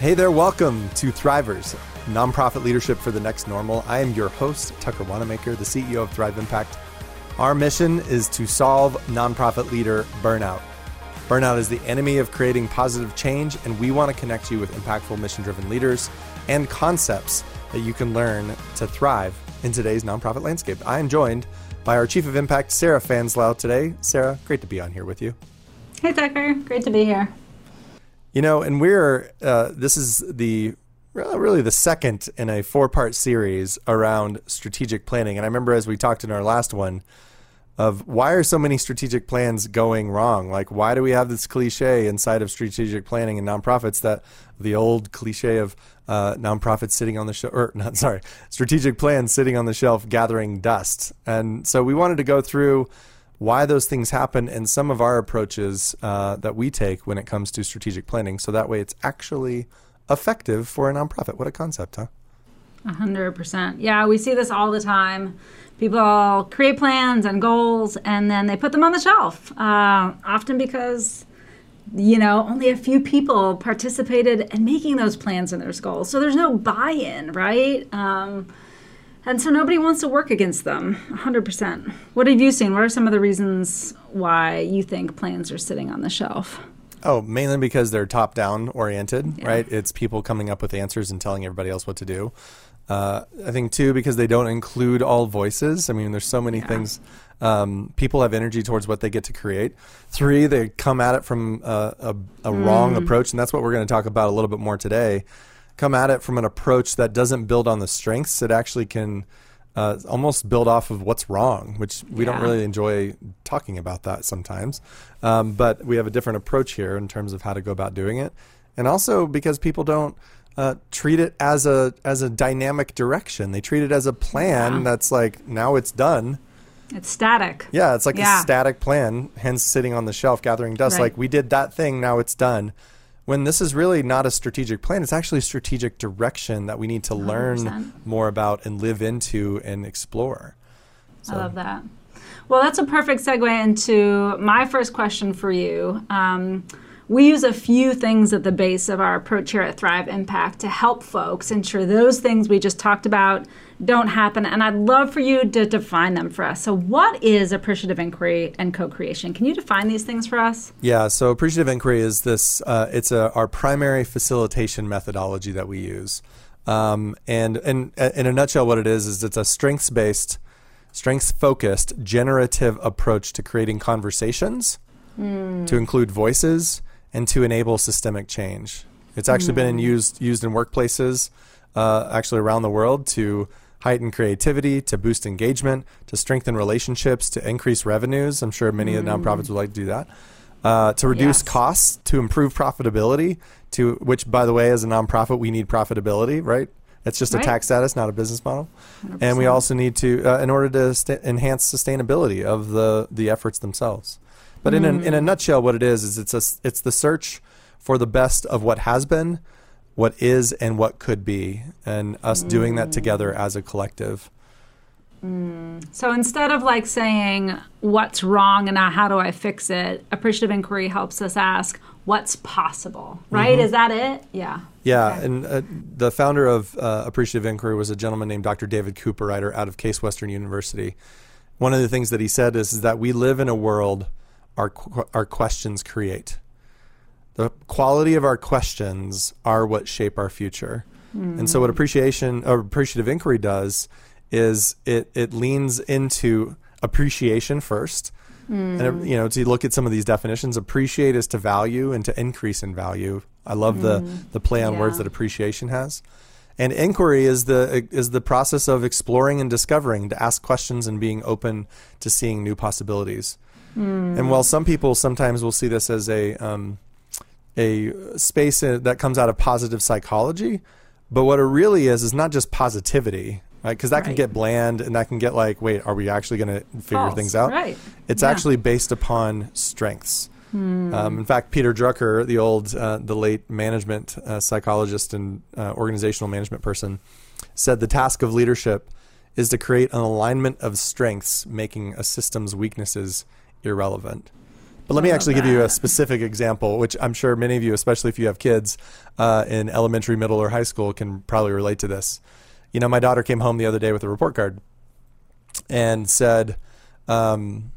Hey there, welcome to Thrivers, nonprofit leadership for the next normal. I am your host, Tucker Wannamaker, the CEO of Thrive Impact. Our mission is to solve nonprofit leader burnout. Burnout is the enemy of creating positive change, and we want to connect you with impactful, mission driven leaders and concepts that you can learn to thrive in today's nonprofit landscape. I am joined by our Chief of Impact, Sarah Fanslau, today. Sarah, great to be on here with you. Hey, Tucker. Great to be here. You know, and we're uh, this is the really the second in a four part series around strategic planning. And I remember as we talked in our last one of why are so many strategic plans going wrong? Like, why do we have this cliche inside of strategic planning and nonprofits that the old cliche of uh, nonprofits sitting on the shelf, or not, sorry, strategic plans sitting on the shelf gathering dust? And so we wanted to go through why those things happen and some of our approaches uh, that we take when it comes to strategic planning. So that way it's actually effective for a nonprofit. What a concept, huh? A hundred percent. Yeah, we see this all the time. People create plans and goals, and then they put them on the shelf. Uh, often because you know only a few people participated in making those plans and those goals, so there's no buy-in, right? Um, and so nobody wants to work against them 100%. What have you seen? What are some of the reasons why you think plans are sitting on the shelf? Oh, mainly because they're top down oriented, yeah. right? It's people coming up with answers and telling everybody else what to do. Uh, I think, too, because they don't include all voices. I mean, there's so many yeah. things. Um, people have energy towards what they get to create. Three, they come at it from a, a, a mm. wrong approach. And that's what we're going to talk about a little bit more today come at it from an approach that doesn't build on the strengths. It actually can uh, almost build off of what's wrong, which we yeah. don't really enjoy talking about that sometimes. Um, but we have a different approach here in terms of how to go about doing it, and also because people don't. Uh, treat it as a as a dynamic direction. They treat it as a plan yeah. that's like now it's done. It's static. Yeah, it's like yeah. a static plan, hence sitting on the shelf gathering dust. Right. Like we did that thing, now it's done when this is really not a strategic plan it's actually a strategic direction that we need to 100%. learn more about and live into and explore so. i love that well that's a perfect segue into my first question for you um, we use a few things at the base of our approach here at Thrive Impact to help folks ensure those things we just talked about don't happen. And I'd love for you to define them for us. So, what is appreciative inquiry and co creation? Can you define these things for us? Yeah, so appreciative inquiry is this uh, it's a, our primary facilitation methodology that we use. Um, and, and in a nutshell, what it is is it's a strengths based, strengths focused, generative approach to creating conversations, mm. to include voices and to enable systemic change. It's actually mm. been in hmm. used used in workplaces, uh, actually around the world, to heighten creativity, to boost engagement, to strengthen relationships, to increase revenues. I'm sure many mm. of the nonprofits would like to do that. Uh, to reduce yes. costs, to improve profitability. To which, by the way, as a nonprofit, we need profitability, right? It's just right. a tax status, not a business model. 100%. And we also need to, uh, in order to st- enhance sustainability of the the efforts themselves. But mm. in, a, in a mm. nutshell, what it is is it's a, it's the search for the best of what has been, what is, and what could be, and us mm. doing that together as a collective. Mm. So instead of like saying what's wrong and how do I fix it, appreciative inquiry helps us ask what's possible, right? Mm-hmm. Is that it? Yeah. Yeah, okay. and uh, the founder of uh, appreciative inquiry was a gentleman named Dr. David Cooper Cooperrider out of Case Western University. One of the things that he said is, is that we live in a world our our questions create. The quality of our questions are what shape our future. Mm. And so what appreciation or appreciative inquiry does is it it leans into appreciation first. Mm. And you know, to look at some of these definitions, appreciate is to value and to increase in value. I love mm. the the play on yeah. words that appreciation has. And inquiry is the is the process of exploring and discovering, to ask questions and being open to seeing new possibilities. And while some people sometimes will see this as a um, a space that comes out of positive psychology, but what it really is is not just positivity, right? Because that right. can get bland and that can get like, wait, are we actually going to figure False. things out? Right. It's yeah. actually based upon strengths. Hmm. Um, in fact, Peter Drucker, the old, uh, the late management uh, psychologist and uh, organizational management person, said the task of leadership is to create an alignment of strengths, making a system's weaknesses irrelevant. But let me actually give you a specific example, which I'm sure many of you, especially if you have kids uh, in elementary, middle, or high school, can probably relate to this. You know, my daughter came home the other day with a report card and said, um,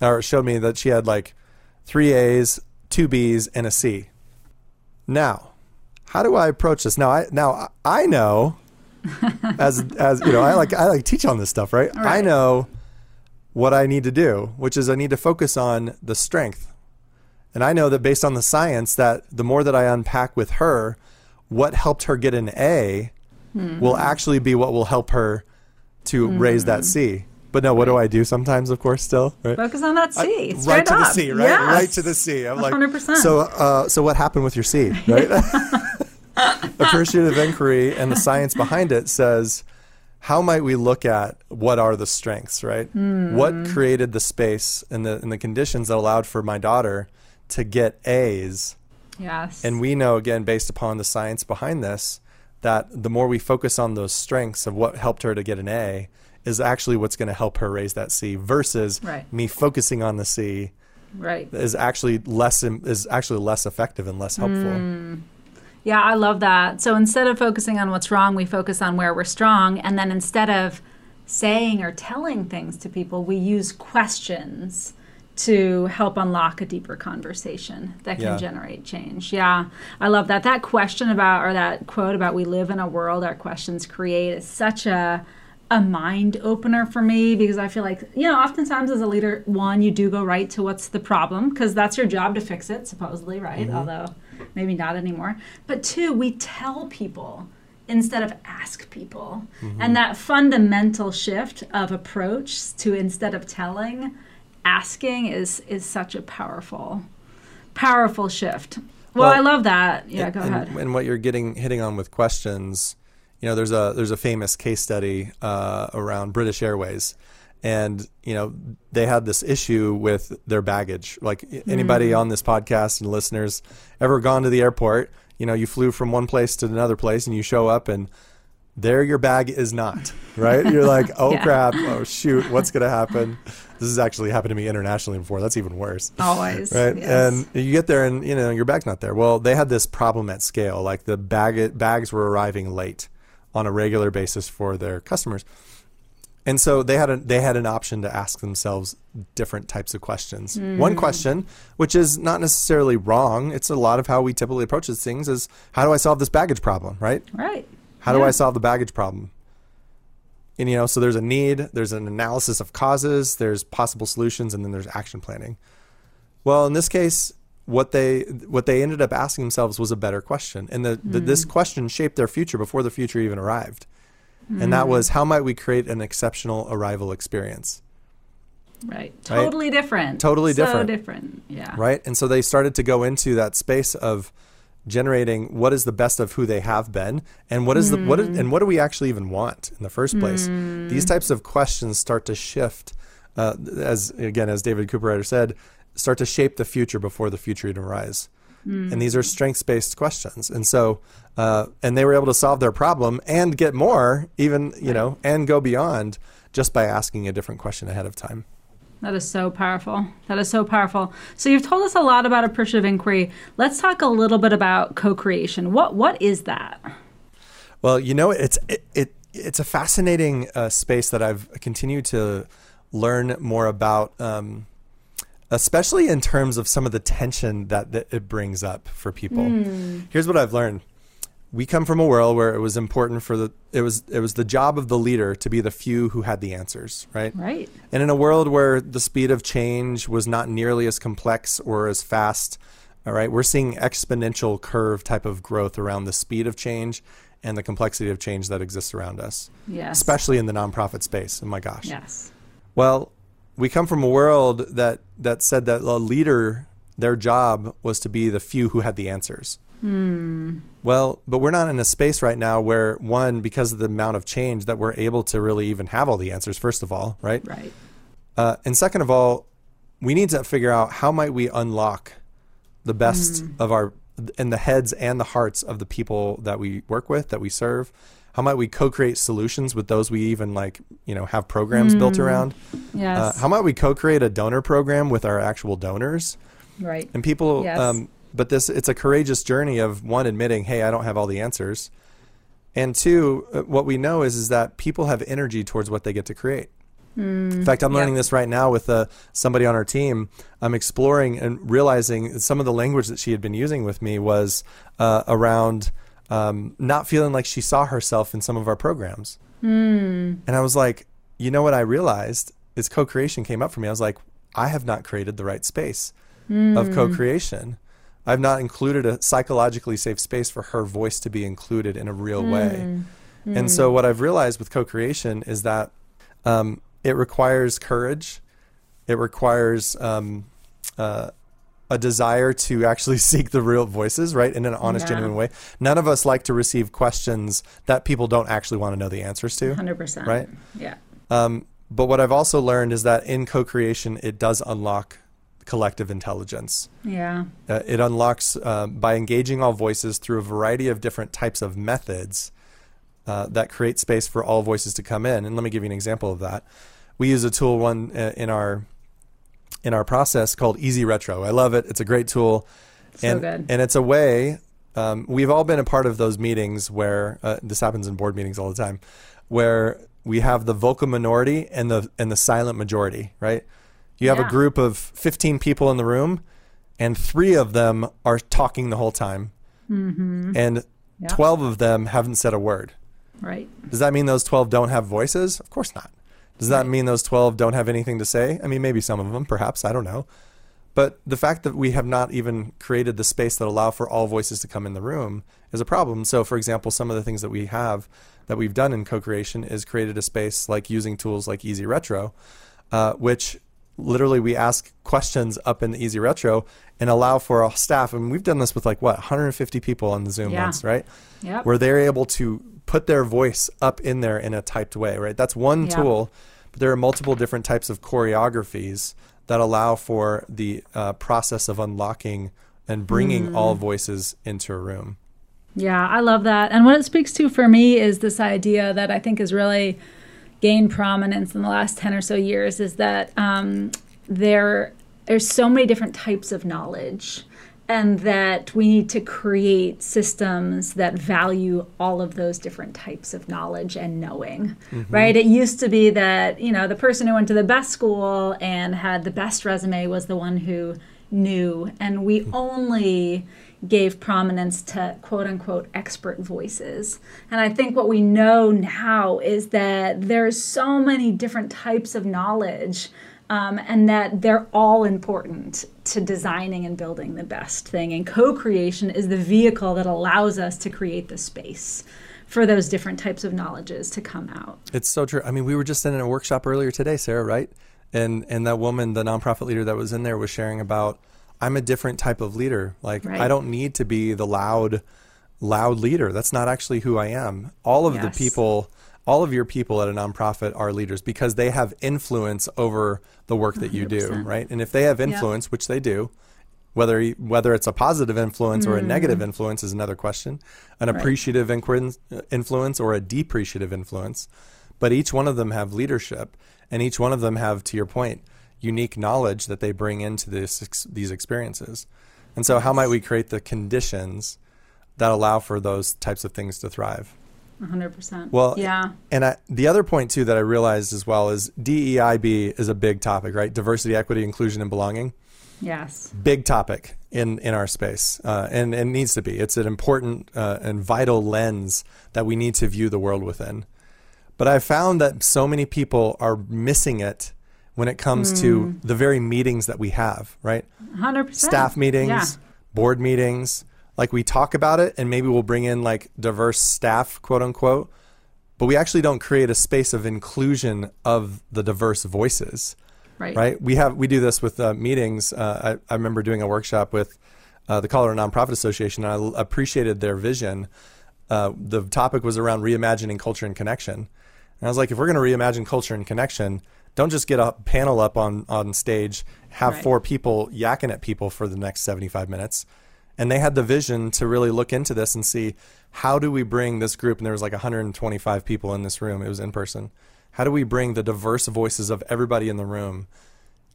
or showed me that she had like three A's, two B's, and a C. Now, how do I approach this? Now, I now I know as as you know, I like I like teach on this stuff, right? I know what I need to do, which is I need to focus on the strength. And I know that based on the science that the more that I unpack with her, what helped her get an A will actually be what will help her to raise that C. But no, what do I do sometimes, of course, still? Right? Focus on that C. I- right to the up. C, right? Yes. Right to the C. I'm like, 100%. so, uh, so what happened with your C, right? Appreciative inquiry and the science behind it says, how might we look at what are the strengths, right? Hmm. What created the space and the and the conditions that allowed for my daughter to get A's? Yes. And we know again, based upon the science behind this, that the more we focus on those strengths of what helped her to get an A, is actually what's going to help her raise that C. Versus Right. me focusing on the C right. is actually less is actually less effective and less helpful. Hmm. Yeah, I love that. So instead of focusing on what's wrong, we focus on where we're strong. And then instead of saying or telling things to people, we use questions to help unlock a deeper conversation that can Yeah. generate change. Yeah, I love that. That question about, or that quote about, we live in a world our questions create is such a a mind opener for me because I feel like, you know, oftentimes as a leader, one, you do go right to what's the problem because that's your job to fix it, supposedly, right? Mm-hmm. Although maybe not anymore. But two, we tell people instead of ask people. And that fundamental shift of approach to instead of telling, asking is is such a powerful, powerful shift. Well, Well, I love that. Yeah, go and, ahead. and what you're getting hitting on with questions, you know, there's a there's a famous case study uh, around British Airways, and you know they had this issue with their baggage. Like anybody Hmm. on this podcast and listeners ever gone to the airport? You know, you flew from one place to another place, and you show up and there your bag is not right you're like oh Yeah. crap oh shoot what's going to happen this has actually happened to me internationally before that's even worse Always. right yes. and you get there and you know your bag's not there well they had this problem at scale like the bag bags were arriving late on a regular basis for their customers and so they had a, they had an option to ask themselves different types of questions. One mm. question, which is not necessarily wrong, it's a lot of how we typically approach these things, is how do I solve this baggage problem, right? right. How do I solve the baggage problem? And you know, so there's a need, there's an analysis of causes, there's possible solutions, and then there's action planning. Well, in this case, what they what they ended up asking themselves was a better question, and the, the this mm. question shaped their future before the future even arrived, and that was how might we create an exceptional arrival experience, Right. Totally different. Totally so different. So different. Yeah. right? And so they started to go into that space of generating what is the best of who they have been and what is the what is, and what do we actually even want in the first place these types of questions start to shift uh, as again as david Cooperrider said start to shape the future before the future even arrives and these are strengths based questions and so uh, and they were able to solve their problem and get more even you know and go beyond just by asking a different question ahead of time That is so powerful. That is so powerful. So you've told us a lot about appreciative inquiry. Let's talk a little bit about co-creation. What what is that? Well, you know, it's it, it it's a fascinating uh, space that I've continued to learn more about, um, especially in terms of some of the tension that, that it brings up for people. Hmm. Here's what I've learned: we come from a world where it was important for the it was it was the job of the leader to be the few who had the answers, right? Right. And in a world where the speed of change was not nearly as complex or as fast, all right, we're seeing exponential curve type of growth around the speed of change and the complexity of change that exists around us, Yes. especially in the nonprofit space. Oh my gosh. Yes. Well, we come from a world that that said that a leader, their job was to be the few who had the answers. Well, but we're not in a space right now where one, because of the amount of change, that we're able to really even have all the answers. First of all, right? Right. Uh, and second of all, we need to figure out how might we unlock the best of our in the heads and the hearts of the people that we work with, that we serve. How might we co-create solutions with those we even like you know have programs built Mm. around Yes. uh, how might we co-create a donor program with our actual donors right. and people Yes. um, but this it's a courageous journey of one admitting hey i don't have all the answers and two uh, what we know is is that people have energy towards what they get to create in fact i'm Mm, Yep. learning this right now with uh, somebody on our team i'm exploring and realizing some of the language that she had been using with me was uh, around um, not feeling like she saw herself in some of our programs Mm. and i was like you know what i realized is co-creation came up for me i was like i have not created the right space Mm. of co-creation. I've not included a psychologically safe space for her voice to be included in a real way. Mm. And so what I've realized with co-creation is that um, it requires courage. It requires um, uh, a desire to actually seek the real voices, right, in an honest, Yeah. genuine way. None of us like to receive questions that people don't actually want to know the answers to. 100%. Right. Yeah. Um, but what I've also learned is that in co-creation, it does unlock collective intelligence. Yeah. Uh, it unlocks uh, by engaging all voices through a variety of different types of methods uh, that create space for all voices to come in. And let me give you an example of that. We use a tool one uh, in our in our process called Easy Retro. I love it. It's a great tool, So and good. and it's a way. Um, we've all been a part of those meetings where uh, this happens in board meetings all the time, where we have the vocal minority and the and the silent majority, right? You have Yeah. a group of 15 people in the room, and three of them are talking the whole time, Mm-hmm. and Yeah. 12 of them haven't said a word. Right. Does that mean those 12 don't have voices? Of course not. Does that mean those 12 don't have anything to say? I mean, maybe some of them, perhaps. I don't know. But the fact that we have not even created the space that allow for all voices to come in the room is a problem. So, for example, some of the things that we have that we've done in co-creation is created a space like using tools like Easy Retro, uh, which literally we ask questions up in the Easy Retro and allow for our staff. And we've done this with like what 150 people on the Zoom Yeah. once, right? Yep. where they're able to put their voice up in there in a typed way, right? That's one Yeah. tool, but there are multiple different types of choreographies that allow for the uh, process of unlocking and bringing all Mm. voices into a room. Yeah, I love that. And what it speaks to for me is this idea that I think has really gained prominence in the last 10 or so years is that um, there there's so many different types of knowledge and that we need to create systems that value all of those different types of knowledge and knowing mm-hmm. right? It used to be that you know the person who went to the best school and had the best resume was the one who knew and we hmm. only gave prominence to quote unquote expert voices. And i think what we know now is that there's so many different types of knowledge um, and that they're all important to designing and building the best thing. And co creation is the vehicle that allows us to create the space for those different types of knowledges to come out. It's so true. I mean, we were just in a workshop earlier today, Sarah, right? And and that woman, the nonprofit leader that was in there, was sharing about I'm a different type of leader. Like Right. I don't need to be the loud, loud leader. That's not actually who I am. All of the people, all of your people at a nonprofit are leaders because they have influence over the work that you do, 100%. right? And if they have influence, which they do, whether whether it's a positive influence or a negative influence is another question. An Mm. Right. appreciative influence or a depreciative influence, but each one of them have leadership, and each one of them have, to your point, unique knowledge that they bring into this these experiences. And so, how might we create the conditions that allow for those types of things to thrive? 100%. Well, yeah. And I, the other point too that I realized as well is DEIB is a big topic, right? Diversity, equity, inclusion, and belonging. Yes. Big topic in in our space, uh, and it needs to be. It's an important uh, and vital lens that we need to view the world within. But I found that so many people are missing it when it comes to the very meetings that we have, right? 100%. staff meetings, Yeah. board meetings. Like we talk about it and maybe we'll bring in like diverse staff, quote unquote, but we actually don't create a space of inclusion of the diverse voices, Right. right? We have we do this with uh, meetings. Uh, I, I remember doing a workshop with uh, the Colorado Nonprofit Association, and I l- appreciated their vision. Uh, the topic was around reimagining culture and connection, and I was like, if we're going to reimagine culture and connection, don't just get a panel up on on stage, have Right. four people yakking at people for the next seventy five minutes. And they had the vision to really look into this and see how do we bring this group, and there was like 125 people in this room, it was in person. How do we bring the diverse voices of everybody in the room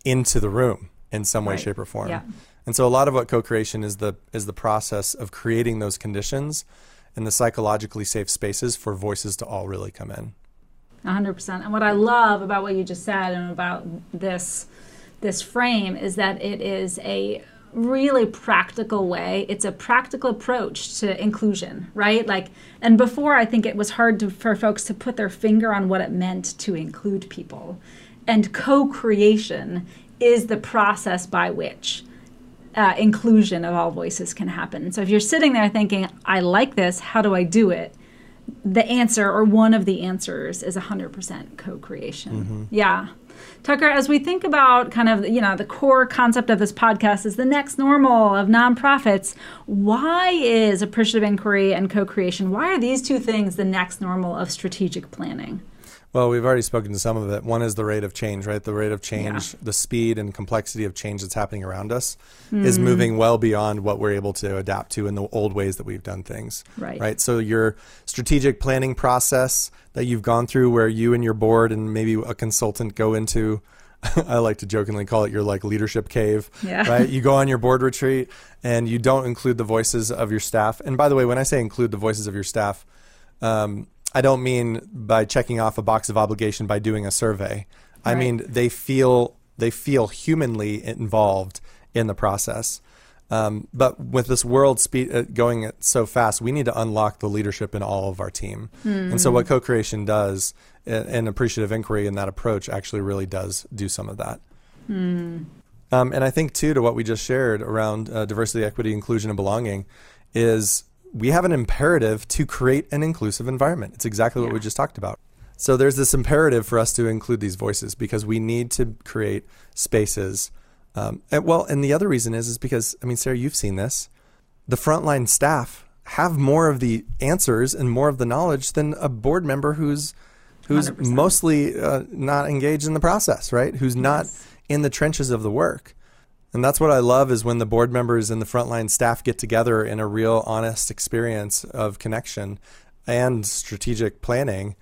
into the room in some way, Right. shape, or form? Yeah. And so a lot of what co-creation is the is the process of creating those conditions and the psychologically safe spaces for voices to all really come in. 100%. And what I love about what you just said and about this this frame is that it is a really practical way. It's a practical approach to inclusion, right? Like and before I think it was hard to, for folks to put their finger on what it meant to include people. And co-creation is the process by which uh, inclusion of all voices can happen. So if you're sitting there thinking, I like this, how do I do it? The answer, or one of the answers, is 100% co creation. Yeah. Tucker, as we think about kind of, you know, the core concept of this podcast is the next normal of nonprofits, why is appreciative inquiry and co creation, why are these two things the next normal of strategic planning? Well, we've already spoken to some of it. One is the rate of change, right? The rate of change, Yeah. the speed and complexity of change that's happening around us is moving well beyond what we're able to adapt to in the old ways that we've done things. Right. Right. So your strategic planning process that you've gone through where you and your board and maybe a consultant go into I like to jokingly call it your like leadership cave. Yeah. Right. You go on your board retreat and you don't include the voices of your staff. And by the way, when I say include the voices of your staff, um, I don't mean by checking off a box of obligation by doing a survey. I mean they feel they feel humanly involved in the process. Um, but with this world speed uh, going so fast, we need to unlock the leadership in all of our team. And so, what co-creation does, and and appreciative inquiry in that approach, actually really does do some of that. Um, and I think too, to what we just shared around uh, diversity, equity, inclusion, and belonging, is we have an imperative to create an inclusive environment. It's exactly what we just talked about. So there's this imperative for us to include these voices because we need to create spaces. Um, and, well, and the other reason is is because I mean, Sarah, you've seen this. The frontline staff have more of the answers and more of the knowledge than a board member who's who's 100%. mostly uh, not engaged in the process, right? Who's not Yes. in the trenches of the work. And that's what I love is when the board members and the frontline staff get together in a real honest experience of connection and strategic planning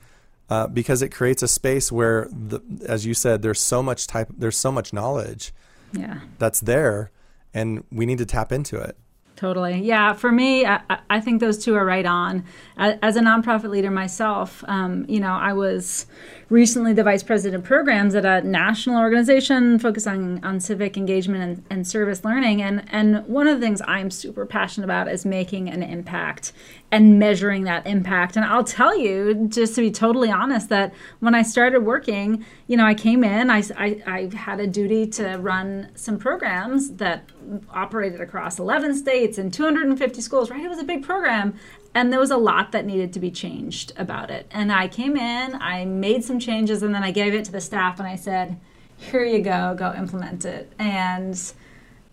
uh, because it creates a space where the, as you said there's so much type there's so much knowledge Yeah. that's there and we need to tap into it. Totally. Yeah. For me, I, I- think those two are right on. As a nonprofit leader myself, um, you know, I was recently the vice president of programs at a national organization focused on, on civic engagement and, and service learning. And, and one of the things I'm super passionate about is making an impact and measuring that impact. And I'll tell you, just to be totally honest, that when I started working, you know, I came in, I, I, I had a duty to run some programs that operated across 11 states and 250 schools, right? It was a big program. And there was a lot that needed to be changed about it. And I came in, I made some changes, and then I gave it to the staff and I said, here you go, go implement it. And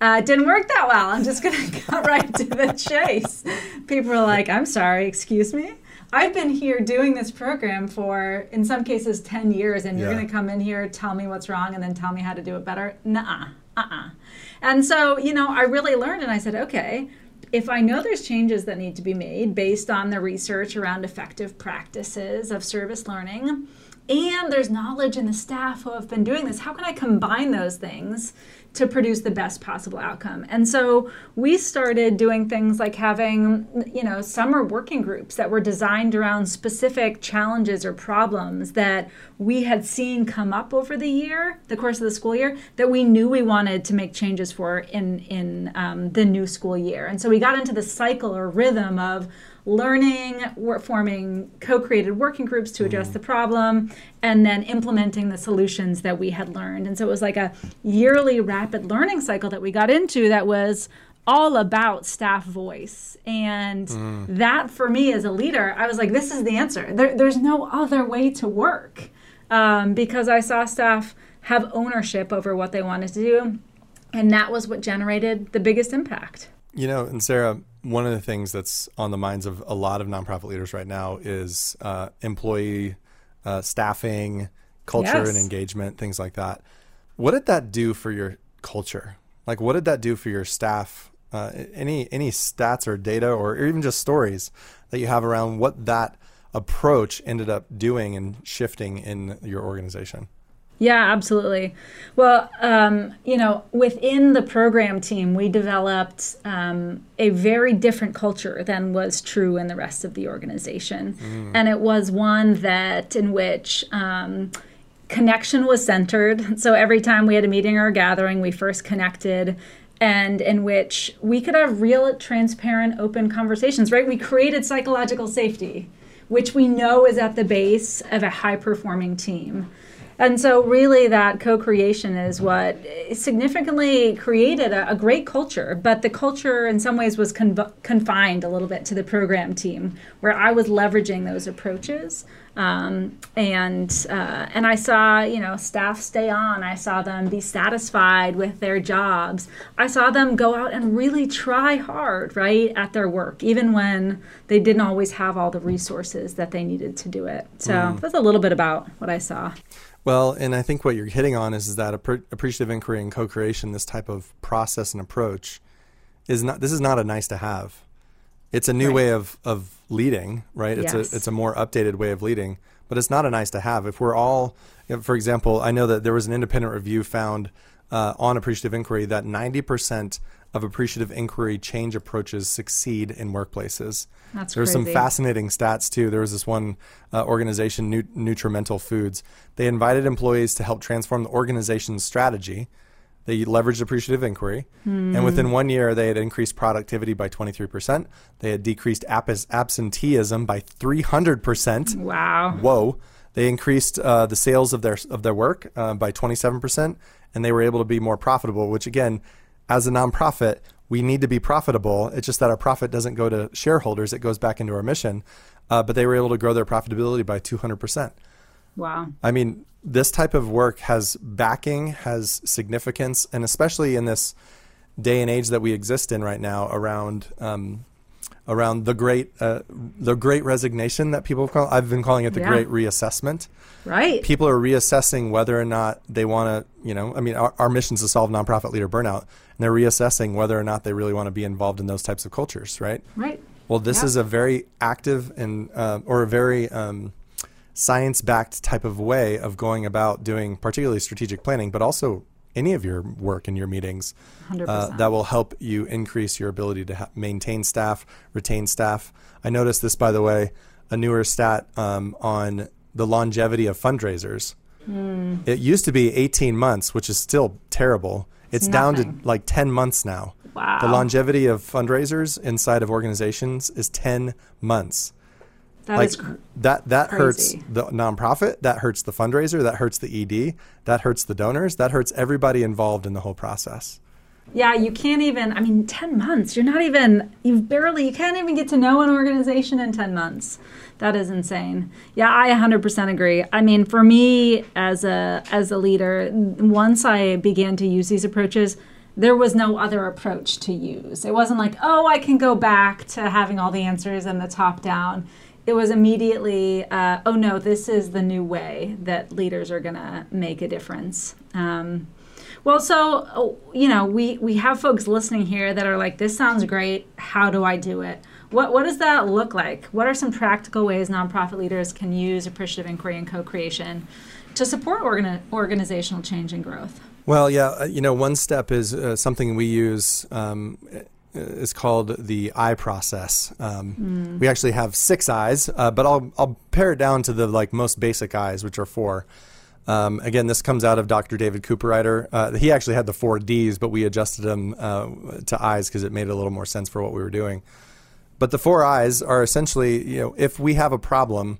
uh, it didn't work that well. I'm just going to cut right to the chase. People are like, I'm sorry, excuse me? I've been here doing this program for, in some cases, 10 years, and you're going to come in here, tell me what's wrong, and then tell me how to do it better? Nuh-uh. Uh-uh. And so, you know, I really learned, and I said, okay, if I know there's changes that need to be made based on the research around effective practices of service learning, and there's knowledge in the staff who have been doing this, how can I combine those things to produce the best possible outcome? And so we started doing things like having, you know, summer working groups that were designed around specific challenges or problems that we had seen come up over the year, the course of the school year, that we knew we wanted to make changes for in in um, the new school year. And so we got into the cycle or rhythm of learning, we're forming co-created working groups to address the problem, and then implementing the solutions that we had learned. And so it was like a yearly rapid learning cycle that we got into that was all about staff voice. And that for me as a leader, I was like, this is the answer. There, there's no other way to work um, because I saw staff have ownership over what they wanted to do. And that was what generated the biggest impact. You know, and Sarah, one of the things that's on the minds of a lot of nonprofit leaders right now is uh, employee uh, staffing, culture Yes. and engagement, things like that. What did that do for your culture? Like, what did that do for your staff uh, any any stats or data or even just stories that you have around what that approach ended up doing and shifting in your organization. Yeah, absolutely. Well, um, you know, within the program team, we developed um, a very different culture than was true in the rest of the organization. Mm. And it was one that in which um, connection was centered. So every time we had a meeting or a gathering, we first connected and in which we could have real, transparent, open conversations, right? We created psychological safety, which we know is at the base of a high performing team. And so, really, that co creation is what significantly created a, a, great culture. But the culture, in some ways, was con- confined a little bit to the program team, where I was leveraging those approaches. Um, and uh, and I saw you know staff stay on. I saw them be satisfied with their jobs. I saw them go out and really try hard, right, at their work, even when they didn't always have all the resources that they needed to do it. So mm. that's a little bit about what I saw. Well, and I think what you're hitting on is, is that appreciative inquiry and co-creation, this type of process and approach, is not. This is not a nice to have. It's a new right. way of of leading, right? It's yes. a it's a more updated way of leading, but it's not a nice to have. If we're all, you know, for example, I know that there was an independent review found uh, on appreciative inquiry that 90 percent of appreciative inquiry change approaches succeed in workplaces. That's There's some fascinating stats too. There was this one uh, organization, Nutrimental Foods. They invited employees to help transform the organization's strategy. They leveraged appreciative inquiry, mm. and within one year, they had increased productivity by 23%. They had decreased abs- absenteeism by 300%. Wow! Whoa! They increased uh, the sales of their of their work uh, by 27%, and they were able to be more profitable. Which again, as a nonprofit, we need to be profitable. It's just that our profit doesn't go to shareholders; it goes back into our mission. Uh, but they were able to grow their profitability by 200%. Wow. I mean, this type of work has backing, has significance, and especially in this day and age that we exist in right now around um, around the great uh, the great resignation that people call. I've been calling it the yeah. great reassessment. Right. People are reassessing whether or not they want to. You know, I mean, our, our mission is to solve nonprofit leader burnout, and they're reassessing whether or not they really want to be involved in those types of cultures. Right. Right. Well, this yeah. is a very active and uh, or a very um, science backed type of way of going about doing particularly strategic planning, but also any of your work in your meetings uh, that will help you increase your ability to ha- maintain staff, retain staff. I noticed this, by the way, a newer stat um, on the longevity of fundraisers. Mm. It used to be 18 months, which is still terrible. It's down to like 10 months now. Wow. The longevity of fundraisers inside of organizations is 10 months. That like cr- that that hurts the nonprofit, that hurts the fundraiser, that hurts the ED, that hurts the donors, that hurts everybody involved in the whole process. Yeah, you can't even I mean 10 months. You're not even you've barely you can't even get to know an organization in 10 months. That is insane. Yeah, I 100% agree. I mean, for me as a as a leader, once I began to use these approaches, there was no other approach to use. It wasn't like, "Oh, I can go back to having all the answers and the top down." It was immediately, uh, oh no, this is the new way that leaders are going to make a difference. Um, well, so oh, you know, we we have folks listening here that are like, this sounds great. How do I do it? What what does that look like? What are some practical ways nonprofit leaders can use appreciative inquiry and co-creation to support organi- organizational change and growth? Well, yeah, uh, you know, one step is uh, something we use. Um, is called the I process. Um, mm. We actually have six I's, uh, but I'll I'll pare it down to the like most basic I's, which are four. Um, again, this comes out of Dr. David Cooperrider. Uh, he actually had the four Ds, but we adjusted them uh, to I's because it made a little more sense for what we were doing. But the four I's are essentially, you know, if we have a problem,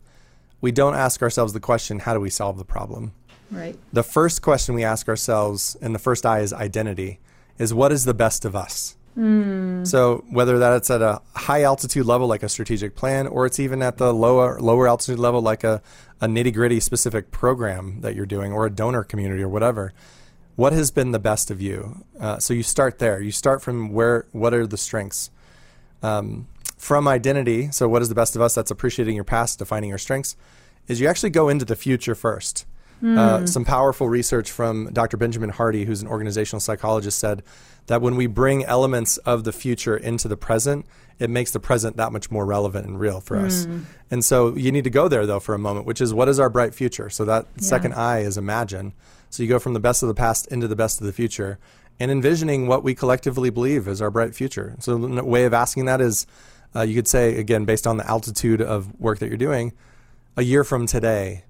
we don't ask ourselves the question, how do we solve the problem? Right. The first question we ask ourselves, and the first I is identity, is what is the best of us? Mm. So whether that's at a high altitude level like a strategic plan, or it's even at the lower lower altitude level like a, a nitty gritty specific program that you're doing, or a donor community, or whatever, what has been the best of you? Uh, so you start there. You start from where. What are the strengths? Um, from identity. So what is the best of us? That's appreciating your past, defining your strengths. Is you actually go into the future first. Uh, some powerful research from Dr. Benjamin Hardy, who's an organizational psychologist, said that when we bring elements of the future into the present, it makes the present that much more relevant and real for us. And so you need to go there though for a moment, which is what is our bright future? So that second I is imagine. So you go from the best of the past into the best of the future and envisioning what we collectively believe is our bright future. So a way of asking that is uh, you could say, again, based on the altitude of work that you're doing, a year from today,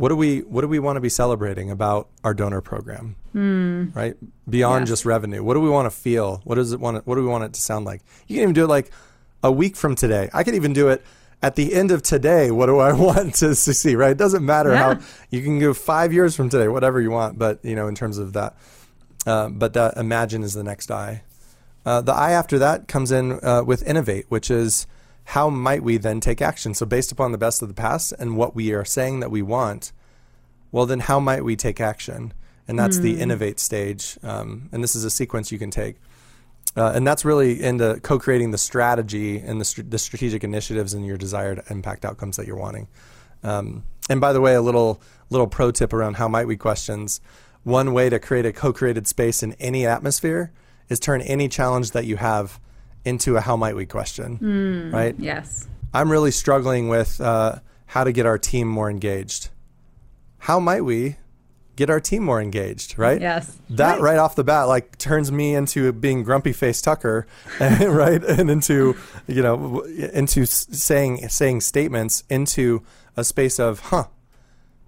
what do we what do we want to be celebrating about our donor program? Mm. Right beyond Yes. just revenue, what do we want to feel? What does it want? To, what do we want it to sound like? You can even do it like a week from today. I could even do it at the end of today. What do I want to see? Right? It doesn't matter Yeah. how you can go five years from today, whatever you want. But you know, in terms of that, uh, but that imagine is the next I. Uh, the I after that comes in uh, with innovate, which is how might we then take action? So, based upon the best of the past and what we are saying that we want, well, then how might we take action? And that's the innovate stage. Um, and this is a sequence you can take. Uh, and that's really into co creating the strategy and the, str- the strategic initiatives and your desired impact outcomes that you're wanting. Um, and by the way, a little little pro tip around how might we questions. One way to create a co-created space in any atmosphere is turn any challenge that you have into a how might we question. Right? Yes. I'm really struggling with uh, how to get our team more engaged. How might we get our team more engaged? Right? Yes. That right. off the bat, like turns me into being grumpy face Tucker, right? And into you know into saying saying statements into a space of huh.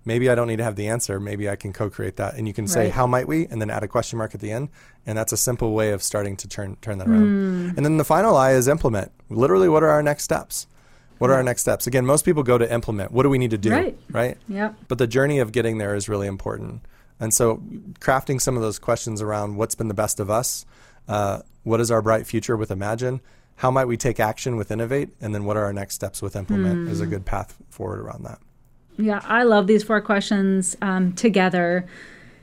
Maybe I don't need to have the answer. Maybe I can co-create that, and you can say Right. how might we, and then add a question mark at the end, and that's a simple way of starting to turn turn that around. And then the final I is implement. Literally, what are our next steps? What are our next steps? Again, most people go to implement. What do we need to do? Right. Right. Yep. But the journey of getting there is really important. And so, crafting some of those questions around what's been the best of us, uh, what is our bright future with Imagine, how might we take action with Innovate, and then what are our next steps with Implement is a good path forward around that. Yeah, I love these four questions um, together.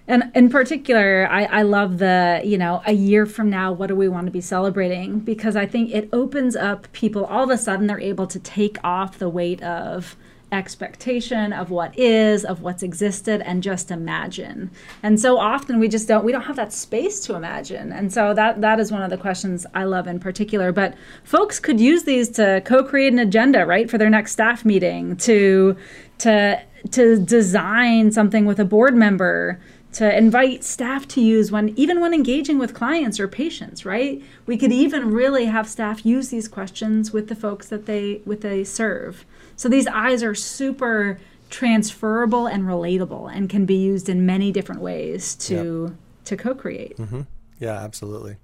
And in particular, I, I love the, you know, a year from now, what do we want to be celebrating? Because I think it opens up people, all of a sudden, they're able to take off the weight of expectation of what is of what's existed and just imagine and so often we just don't we don't have that space to imagine and so that that is one of the questions i love in particular but folks could use these to co-create an agenda right for their next staff meeting to to to design something with a board member to invite staff to use when even when engaging with clients or patients right? We could even really have staff use these questions with the folks that they with they serve. So these I's are super transferable and relatable and can be used in many different ways to to co-create. Mm-hmm. Yeah, absolutely.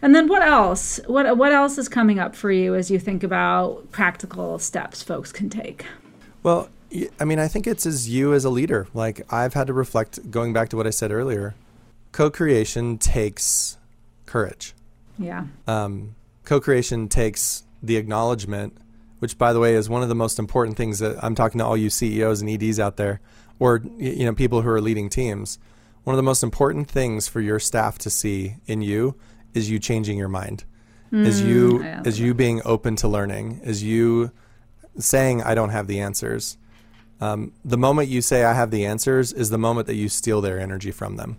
and then what else? What what else is coming up for you as you think about practical steps folks can take? Well, I mean, I think it's as you as a leader. Like, I've had to reflect, going back to what I said earlier, co creation takes courage. yeah. Um, co-creation takes the acknowledgement which by the way is one of the most important things that i'm talking to all you ceos and eds out there or you know people who are leading teams. One of the most important things for your staff to see in you is you changing your mind. Is you is you being open to learning. Is you saying i don't have the answers um, the moment you say i have the answers is the moment that you steal their energy from them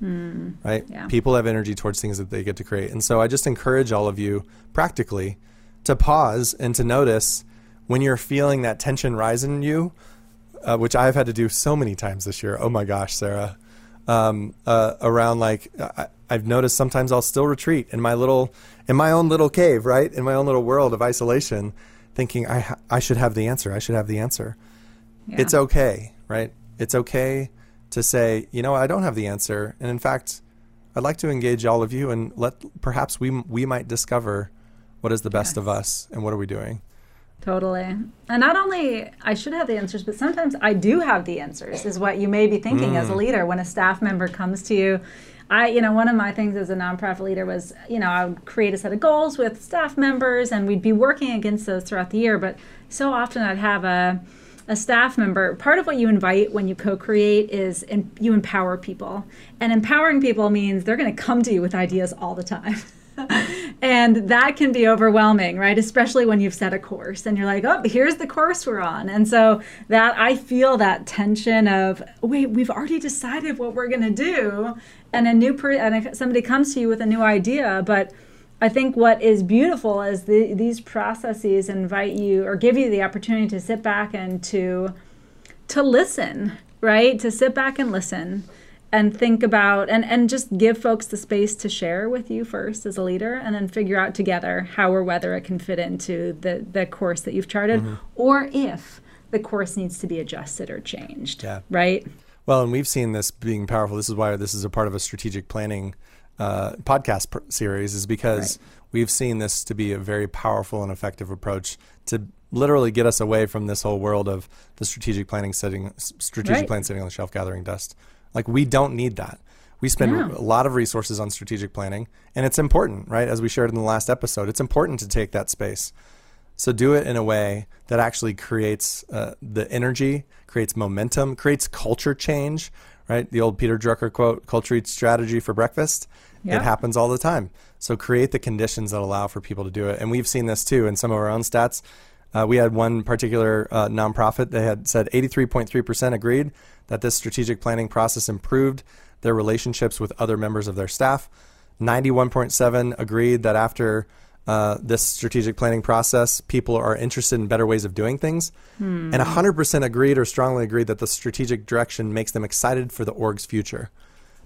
right? Yeah. People have energy towards things that they get to create. And so I just encourage all of you practically to pause and to notice when you're feeling that tension rise in you, uh, which I've had to do so many times this year. Oh my gosh, Sarah. Um, uh, around like, I, I've noticed sometimes I'll still retreat in my little, in my own little cave, right? In my own little world of isolation, thinking I, ha- I should have the answer. I should have the answer yeah. it's okay, right? It's okay to say, you know, I don't have the answer, and in fact, I'd like to engage all of you and let perhaps we we might discover what is the best of us and what are we doing. Totally. And not only I should have the answers, but sometimes I do have the answers, is what you may be thinking as a mm. leader when a staff member comes to you. I, you know, one of my things as a nonprofit leader was, you know, I would create a set of goals with staff members and we'd be working against those throughout the year. But so often I'd have a, a staff member. Part of what you invite when you co create is in, you empower people. And empowering people means they're going to come to you with ideas all the time. and that can be overwhelming, right? Especially when you've set a course and you're like, oh, here's the course we're on. And so that I feel that tension of, wait, we've already decided what we're going to do. And a new person, and if somebody comes to you with a new idea, but I think what is beautiful is the, these processes invite you or give you the opportunity to sit back and to to listen, right? To sit back and listen and think about and, and just give folks the space to share with you first as a leader and then figure out together how or whether it can fit into the, the course that you've charted mm-hmm. or if the course needs to be adjusted or changed. Yeah. Right? Well, and we've seen this being powerful. This is why this is a part of a strategic planning uh, podcast pr- series, is because right. we've seen this to be a very powerful and effective approach to literally get us away from this whole world of the strategic planning sitting, strategic right. plan sitting on the shelf gathering dust. Like we don't need that. We spend yeah. a lot of resources on strategic planning, and it's important, right? As we shared in the last episode, it's important to take that space. So do it in a way that actually creates uh, the energy, creates momentum, creates culture change, right? The old Peter Drucker quote, culture eats strategy for breakfast. It happens all the time. So create the conditions that allow for people to do it. And we've seen this too in some of our own stats. Uh, we had one particular uh, nonprofit that had said 83.3% agreed that this strategic planning process improved their relationships with other members of their staff. 91.7 agreed that after uh, this strategic planning process, people are interested in better ways of doing things. Hmm. And 100% agreed or strongly agreed that the strategic direction makes them excited for the org's future.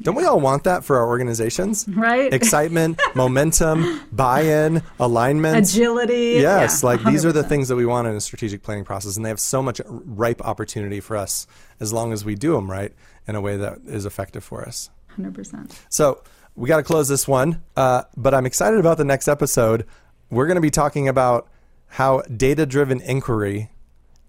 Don't we all want that for our organizations? Right. Excitement, momentum, buy-in, alignment, agility. Yes, yeah, like these are the things that we want in a strategic planning process, and they have so much ripe opportunity for us as long as we do them right in a way that is effective for us. Hundred percent. So we got to close this one, uh, but I'm excited about the next episode. We're going to be talking about how data-driven inquiry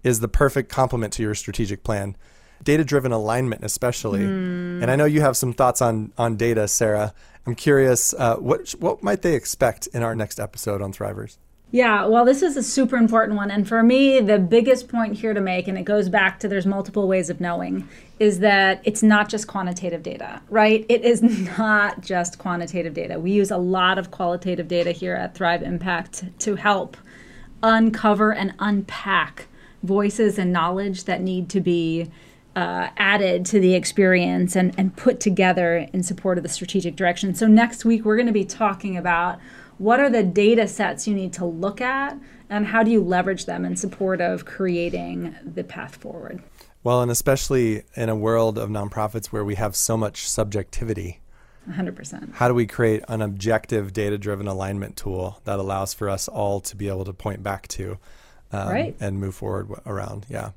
is the perfect complement to your strategic plan data driven alignment, especially. Mm. And I know you have some thoughts on on data, Sarah. I'm curious, uh, what what might they expect in our next episode on Thrivers? Yeah, well, this is a super important one. And for me, the biggest point here to make, and it goes back to there's multiple ways of knowing, is that it's not just quantitative data, right? It is not just quantitative data. We use a lot of qualitative data here at Thrive Impact to help uncover and unpack voices and knowledge that need to be uh, added to the experience and, and put together in support of the strategic direction. So, next week, we're going to be talking about what are the data sets you need to look at and how do you leverage them in support of creating the path forward. Well, and especially in a world of nonprofits where we have so much subjectivity. 100%. How do we create an objective data driven alignment tool that allows for us all to be able to point back to um, right. and move forward around? Yeah.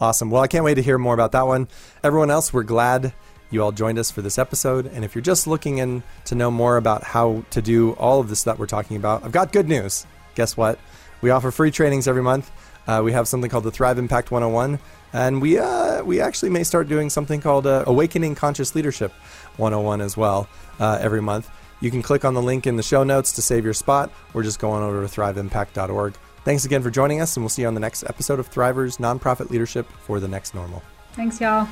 Awesome. Well, I can't wait to hear more about that one. Everyone else, we're glad you all joined us for this episode. And if you're just looking in to know more about how to do all of this that we're talking about, I've got good news. Guess what? We offer free trainings every month. Uh, we have something called the Thrive Impact 101, and we uh, we actually may start doing something called uh, Awakening Conscious Leadership 101 as well uh, every month. You can click on the link in the show notes to save your spot, or just go on over to thriveimpact.org. Thanks again for joining us, and we'll see you on the next episode of Thrivers Nonprofit Leadership for the Next Normal. Thanks, y'all.